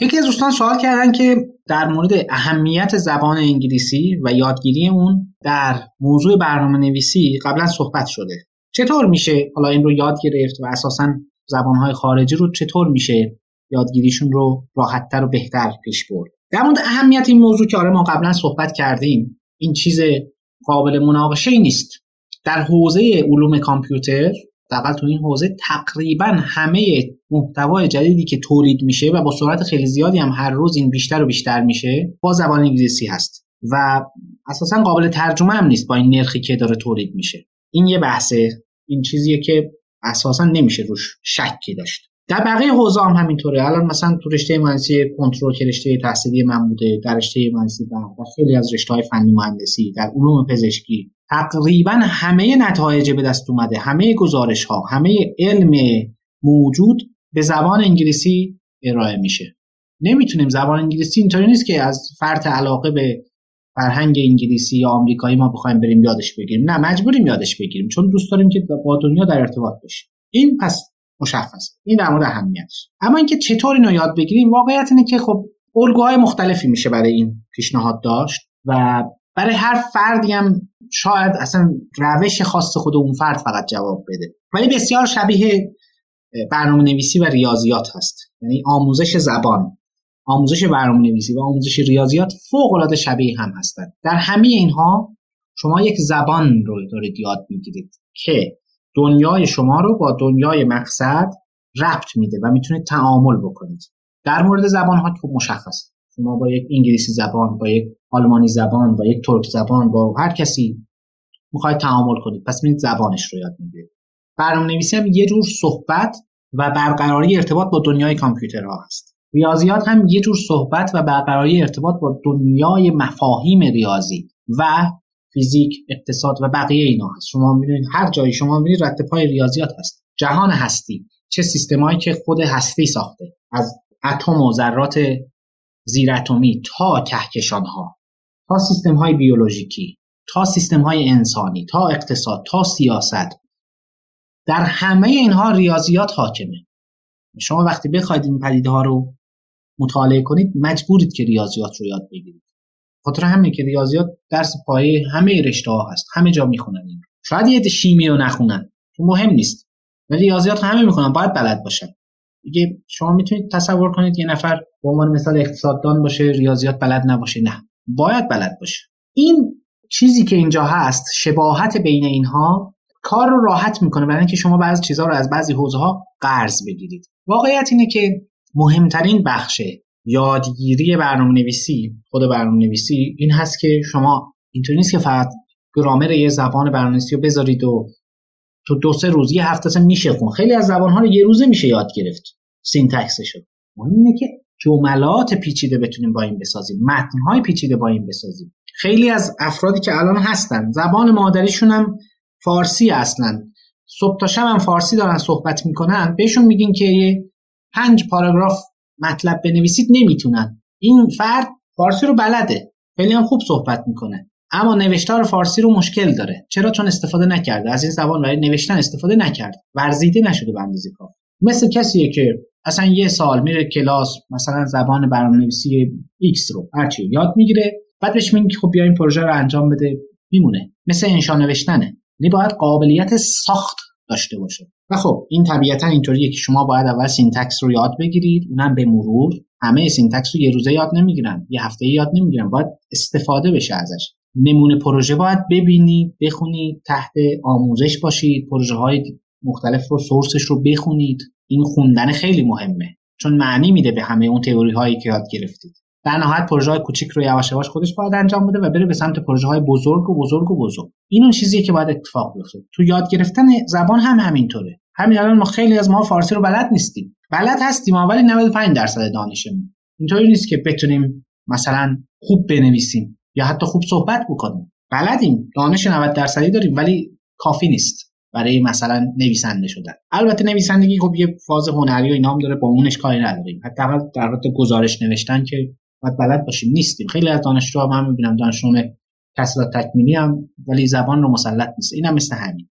یکی از دوستان سوال کردن که در مورد اهمیت زبان انگلیسی و یادگیری اون در موضوع برنامه نویسی قبلا صحبت شده. چطور میشه حالا این رو یاد گرفت و اساسا زبانهای خارجی رو چطور میشه یادگیریشون رو راحتتر و بهتر پیش برد؟ در مورد اهمیت این موضوع که آره ما قبلا صحبت کردیم این چیز قابل مناقشه ای نیست. در حوزه علوم کامپیوتر حداقل تو این حوزه تقریبا همه محتوای جدیدی که تولید میشه و با سرعت خیلی زیادی هم هر روز این بیشتر و بیشتر میشه با زبان انگلیسی هست. و اساسا قابل ترجمه هم نیست با این نرخی که داره تولید میشه. این یه بحثه. این چیزیه که اساسا نمیشه روش شکی داشت. در بقیه حوزه هم همینطوره. الان مثلا تو رشته مهندسی کنترل که رشته تحصیلی من بوده در رشته مهندسی و خیلی از رشته های فنی مهندسی در علوم پزشکی تقریبا همه نتایج به دست اومده. همه گزارش ها همه علم موجود به زبان انگلیسی ارائه میشه. نمی‌تونیم زبان انگلیسی اینطوری نیست که از فرط علاقه به فرهنگ انگلیسی یا آمریکایی ما بخوایم بریم یادش بگیریم. نه مجبوریم یادش بگیریم چون دوست داریم که با دنیا در ارتباط باشیم. این پس مشخصه. این در مورد اهمیتش. اما اینکه چطور اینو یاد بگیریم واقعیت اینه که خب الگوهای مختلفی میشه برای این پیشنهاد داشت و برای هر فردی هم شاید اصلا روش خاص خود اون فرد فقط جواب بده. ولی بسیار شبیه برنامه نویسی و ریاضیات هست. یعنی آموزش زبان. آموزش برنامه نویسی و آموزش ریاضیات فوق العاده شبیه هم هستند در همه اینها شما یک زبان رو دارید یاد می‌گیرید که دنیای شما رو با دنیای مقصد ربط میده و می‌تونید تعامل بکنید. در مورد زبان ها که مشخص شما با یک انگلیسی زبان با یک آلمانی زبان با یک ترک زبان با هر کسی می‌خواید تعامل کنید. پس میرید زبانش رو یاد می‌گیرید. برنامه نویسی هم یه جور صحبت و برقراری ارتباط با دنیای کامپیوترها هست. ریاضیات هم یه جور صحبت و برقراری ارتباط با دنیای مفاهیم ریاضی و فیزیک اقتصاد و بقیه اینا هست. شما می‌بینید هر جایی شما می‌بینید رد پای ریاضیات هست. جهان هستی چه سیستمایی که خود هستی ساخته از اتم و ذرات زیراتمی تا کهکشان ها تا سیستم های بیولوژیکی تا سیستم های انسانی تا اقتصاد تا سیاست. در همه اینها ریاضیات حاکمه. شما وقتی بخواید این پدیده ها رو مطالعه کنید مجبورید که ریاضیات رو یاد بگیرید. خاطر همین که ریاضیات درس پایه همه رشته ها هست همه جا می‌خونن این شاید یه شیمی رو نخونن مهم نیست. ولی ریاضیات همه می‌خونن باید بلد باشن. دیگه شما می‌تونید تصور کنید یه نفر به عنوان مثال اقتصاددان باشه ریاضیات بلد نباشه نه باید بلد باشه. این چیزی که اینجا هست شباهت بین اینها کار رو راحت می‌کنه برای اینکه شما بعضی چیزها رو از بعضی حوزه ها قرض بگیرید. واقعیت اینه که مهمترین بخش یادگیری برنامه نویسی خود برنامه نویسی این هست که شما اینطوری نیست که فقط گرامر یه زبان برنامه نویسی رو بذارید و تو دو سه روز یه هفته میشه خوند. خیلی از زبان ها رو یه روزه میشه یاد گرفت syntax ش مهم اینه که جملات پیچیده بتونیم با این بسازیم. متن های پیچیده با این بسازیم. خیلی از افرادی که الان هستن زبان مادریشون هم فارسی اصلا. صبح تا شب هم فارسی دارن صحبت می‌کنن. بهشون میگین که یه پنج پاراگراف مطلب بنویسید نمی‌تونن. این فرد فارسی رو بلده. خیلی هم خوب صحبت می‌کنه. اما نوشتار فارسی رو مشکل داره. چرا؟ چون استفاده نکرده. از این زبان برای نوشتن استفاده نکرد ورزیده نشده به اندازه کافی. مثل کسیه که اصلا یه سال میره کلاس مثلا زبان برنامه‌نویسی X رو هرچی یاد می‌گیره بعد بهش خب بیا این پروژه رو انجام بده. میمونه. مثل انشا نوشتنه. یعنی باید قابلیت ساخت داشته باشه. و خب این طبیعتا اینطوریه که شما باید اول syntax رو یاد بگیرید. اونم به مرور. همه syntax رو یه روزه یاد نمی‌گیرن. یه هفته یاد نمی‌گیرن. باید استفاده بشه ازش. نمونه پروژه باید ببینید بخونید تحت آموزش باشید. پروژه های مختلف رو سورسش رو بخونید. این خوندن خیلی مهمه. چون معنی میده به همه اون تئوری هایی که یاد گرفتید. در نهایت پروژه های کوچیک رو یواش یواش خودش باید انجام بده و بره به سمت پروژه های بزرگ و بزرگ و بزرگ. این اون چیزیه که باید اتفاق بیفته. تو یاد گرفتن زبان هم همینطوره. همین الان ما خیلی از ما فارسی رو بلد نیستیم. بلد هستیم ولی 95 درصد دانشمون. اینطوری نیست که بتونیم مثلا خوب بنویسیم. یا حتی خوب صحبت بکنیم. بلدیم دانش 90 درصدی داریم ولی کافی نیست برای مثلا نویسنده شدن. البته نویسندگی خب یه فاز هنری و اینام داره با اونش کاری نداریم. حتی در حالت گزارش نوشتن که باید بلد باشیم. نیستیم. خیلی از دانشجوها من می‌بینم دانشجویان تحصیلات تکمیلی هم ولی زبان رو مسلط نیست. اینم مثل همین.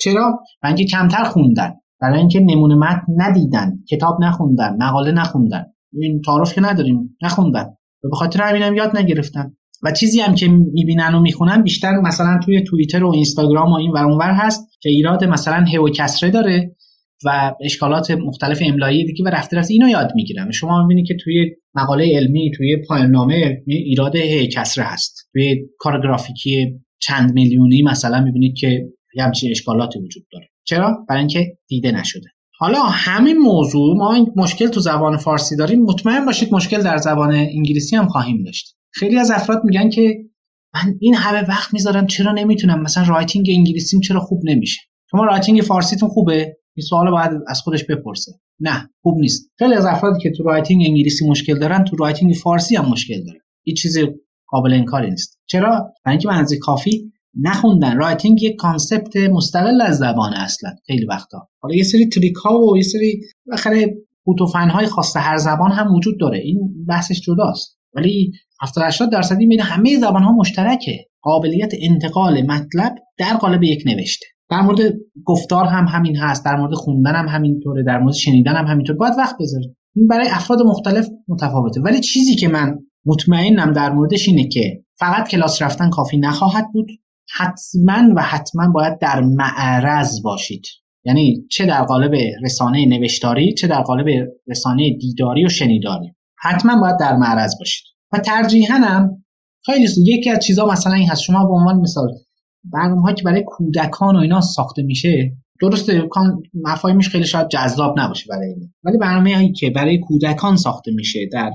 چرا؟ و اینکه کمتر خوندن. برای اینکه نمونه متن ندیدن. کتاب نخوندن. مقاله نخوندن. این تعارف که نداریم. نخوندن. به خاطر همینم یاد نگرفتن. و چیزی هم که می‌بینن و می‌خونن بیشتر مثلا توی توییتر و اینستاگرام و این ور اونور هست که ایراد مثلا ه و کسره داره و اشکالات مختلف املایی دیگه و رفته رفته اینو یاد می‌گیرن. شما می‌بینید که توی مقاله علمی توی پایان نامه ایراد ه کسره هست. توی کار گرافیکی چند میلیونی مثلا می‌بینید که یه همچین اشکالاتی وجود داره. چرا؟ برای اینکه دیده نشده. حالا همین موضوع ما این مشکل تو زبان فارسی داریم مطمئن باشید مشکل در زبان انگلیسی هم خواهیم داشت. خیلی از افراد میگن که من این همه وقت می‌ذارم چرا نمی‌تونم؟ مثلا writing انگلیسیم چرا خوب نمیشه؟ شما writing فارسیتون خوبه؟ این سوال باید از خودش بپرسه. نه خوب نیست. خیلی از افرادی که تو writing انگلیسی مشکل دارن تو writing فارسی هم مشکل دارن. این چیزی قابل انکاری نیست. چرا؟ برای اینکه متن کافی نخوندن writing یک concept مستقل از زبان اصلا خیلی وقتا. حالا یه سری trick ها و یه سری فن های خاص هر زبان هم وجود داره. این بحثش جداست. ولی 70 80 درصدی میده همه زبان ها مشترکه. قابلیت انتقال مطلب در قالب یک نوشته. در مورد گفتار هم همین هست در مورد خوندن هم همینطوره در مورد شنیدن هم همینطور. باید وقت بذارید. این برای افراد مختلف متفاوته. ولی چیزی که من مطمئنم در موردش اینه که فقط کلاس رفتن کافی نخواهد بود. حتما و حتما باید در معرض باشید. یعنی چه در قالب رسانه نوشتاری چه در قالب رسانه دیداری و شنیداری. حتما باید در معرض باشید. و ترجیحاً هم خیلی یکی از چیزها مثلا این هست. شما به عنوان مثال برنامه که برای کودکان و اینا ساخته میشه درسته مفاهیمش خیلی شاید جذاب نباشه برای این. ولی برنامه هایی که برای کودکان ساخته میشه در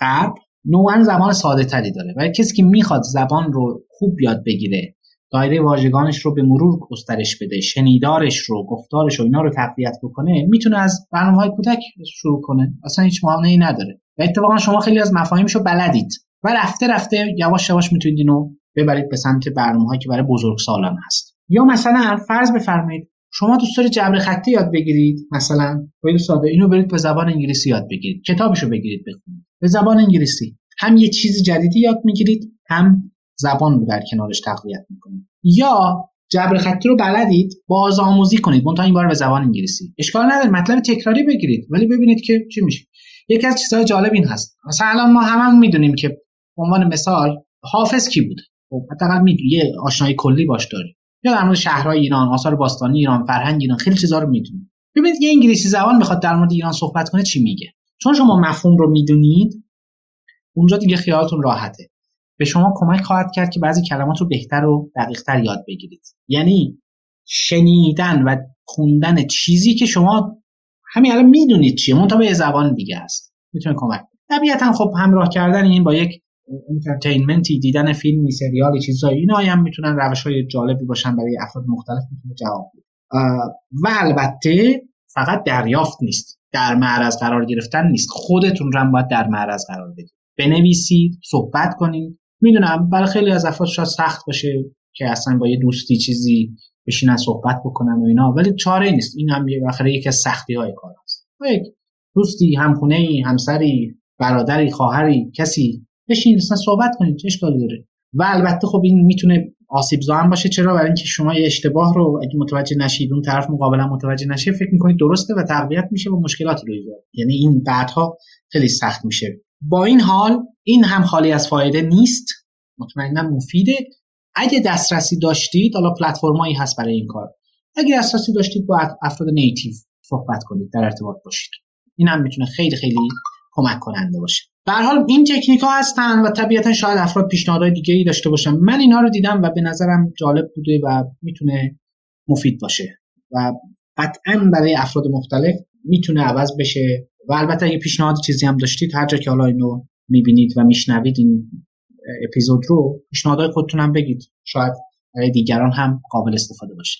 غرب نوعا زبان ساده تری داره. ولی کسی که می‌خواد زبان رو خوب یاد بگیره دایره واژگانش رو به مرور گسترش بده شنیدارش رو گفتارش رو اینا رو تقویت بکنه می‌تونه از برنامه های کودک شروع کنه. اصلا هیچ معنی نداره. و اتفاقا شما خیلی از مفاهیمش رو بلدید و رفته رفته یواش یواش می‌تونید اینو ببرید به سمت برنامه که برای بزرگ سالان هست. یا مثلا فرض بفرمایید شما دوست دارید جبر خطی یاد بگیرید مثلا خیلی ساده اینو برید به زبان انگلیسی یاد بگیرید کتابشو بگیرید بخونید. به زبان انگلیسی هم یه چیز جدیدی یاد می‌گیرید هم زبان رو در کنارش تقویت می‌کنید. یا جبر خطی رو بلدید باز آموزی کنید منتها این بار به زبان انگلیسی. اشکال نداره مطلب تکراری بگیرید ولی ببینید که چی میشه. یکی از چیزهای جالب این هست. مثلا الان ما هممون می‌دونیم که عنوان مثال حافظ کی بود؟ خب حداقل یه آشنایی کلی باش داری یا در مورد شهرهای ایران آثار باستانی ایران فرهنگ ایران خیلی چیزا رو می‌دونی ببینید یه انگلیسی زبان می‌خواد در مورد ایران صحبت کنه چی میگه؟ چون شما مفهوم رو می‌دونید اونجا دیگه خیالتون راحته. به شما کمک خواهد کرد که بعضی کلمات رو بهتر و دقیقتر یاد بگیرید. یعنی شنیدن و خوندن چیزی که شما همین الان می‌دونید چیه منتها به زبان دیگه است. می‌تونه کمک طبیعتا خب همراه کردن این با یک انترتینمنتی دیدن فیلمی سریالی چیزایی اینا هم می‌تونن روش های جالبی باشن برای افراد مختلف می‌تونه جواب بده. و البته فقط دریافت نیست. در معرض قرار گرفتن نیست. خودتون رو هم باید در معرض قرار بدید. بنویسید صحبت کنید. می‌دونم برای خیلی از افراد شاید سخت باشه. که اصلا با یه دوستی چیزی بشینن صحبت بکنن و اینا. ولی چاره نیست. این هم یه یکی از سختی های کار هست. یک دوستی همخونه ای همسری برادری خواهری کسی بشین اصلا صحبت کنید چه اشکالی داره؟ و البته خب این می‌تونه آسیب هم باشه. چرا؟ برای اینکه شما یه اشتباه رو اگه متوجه نشید اون طرف مقابلا متوجه نشه فکر می‌کنید درسته و تقویت میشه و مشکلاتی رو ایجاد یعنی این بعدها خیلی سخت میشه. با این حال این هم خالی از فایده نیست. مطمئنا مفیده. اگه دسترسی داشتید حالا پلتفرمایی هست برای این کار. اگه دسترسی داشتید با افراد نیتیو صحبت کنید در ارتباط باشید. این هم می‌تونه خیلی خیلی کمک کننده باشه. در حال این تکنیک ها هستن و طبیعتا شاید افراد پیشنهادهای دیگه ای داشته باشن. من اینها رو دیدم و به نظرم جالب بوده و می‌تونه مفید باشه و قطعا برای افراد مختلف می‌تونه عوض بشه. و البته اگه پیشنهاد چیزی هم داشتید هر جا که حالا اینو می‌بینید و میشنوید این اپیزود رو پیشنهادهای خودتون هم بگید. شاید دیگران هم قابل استفاده باشه.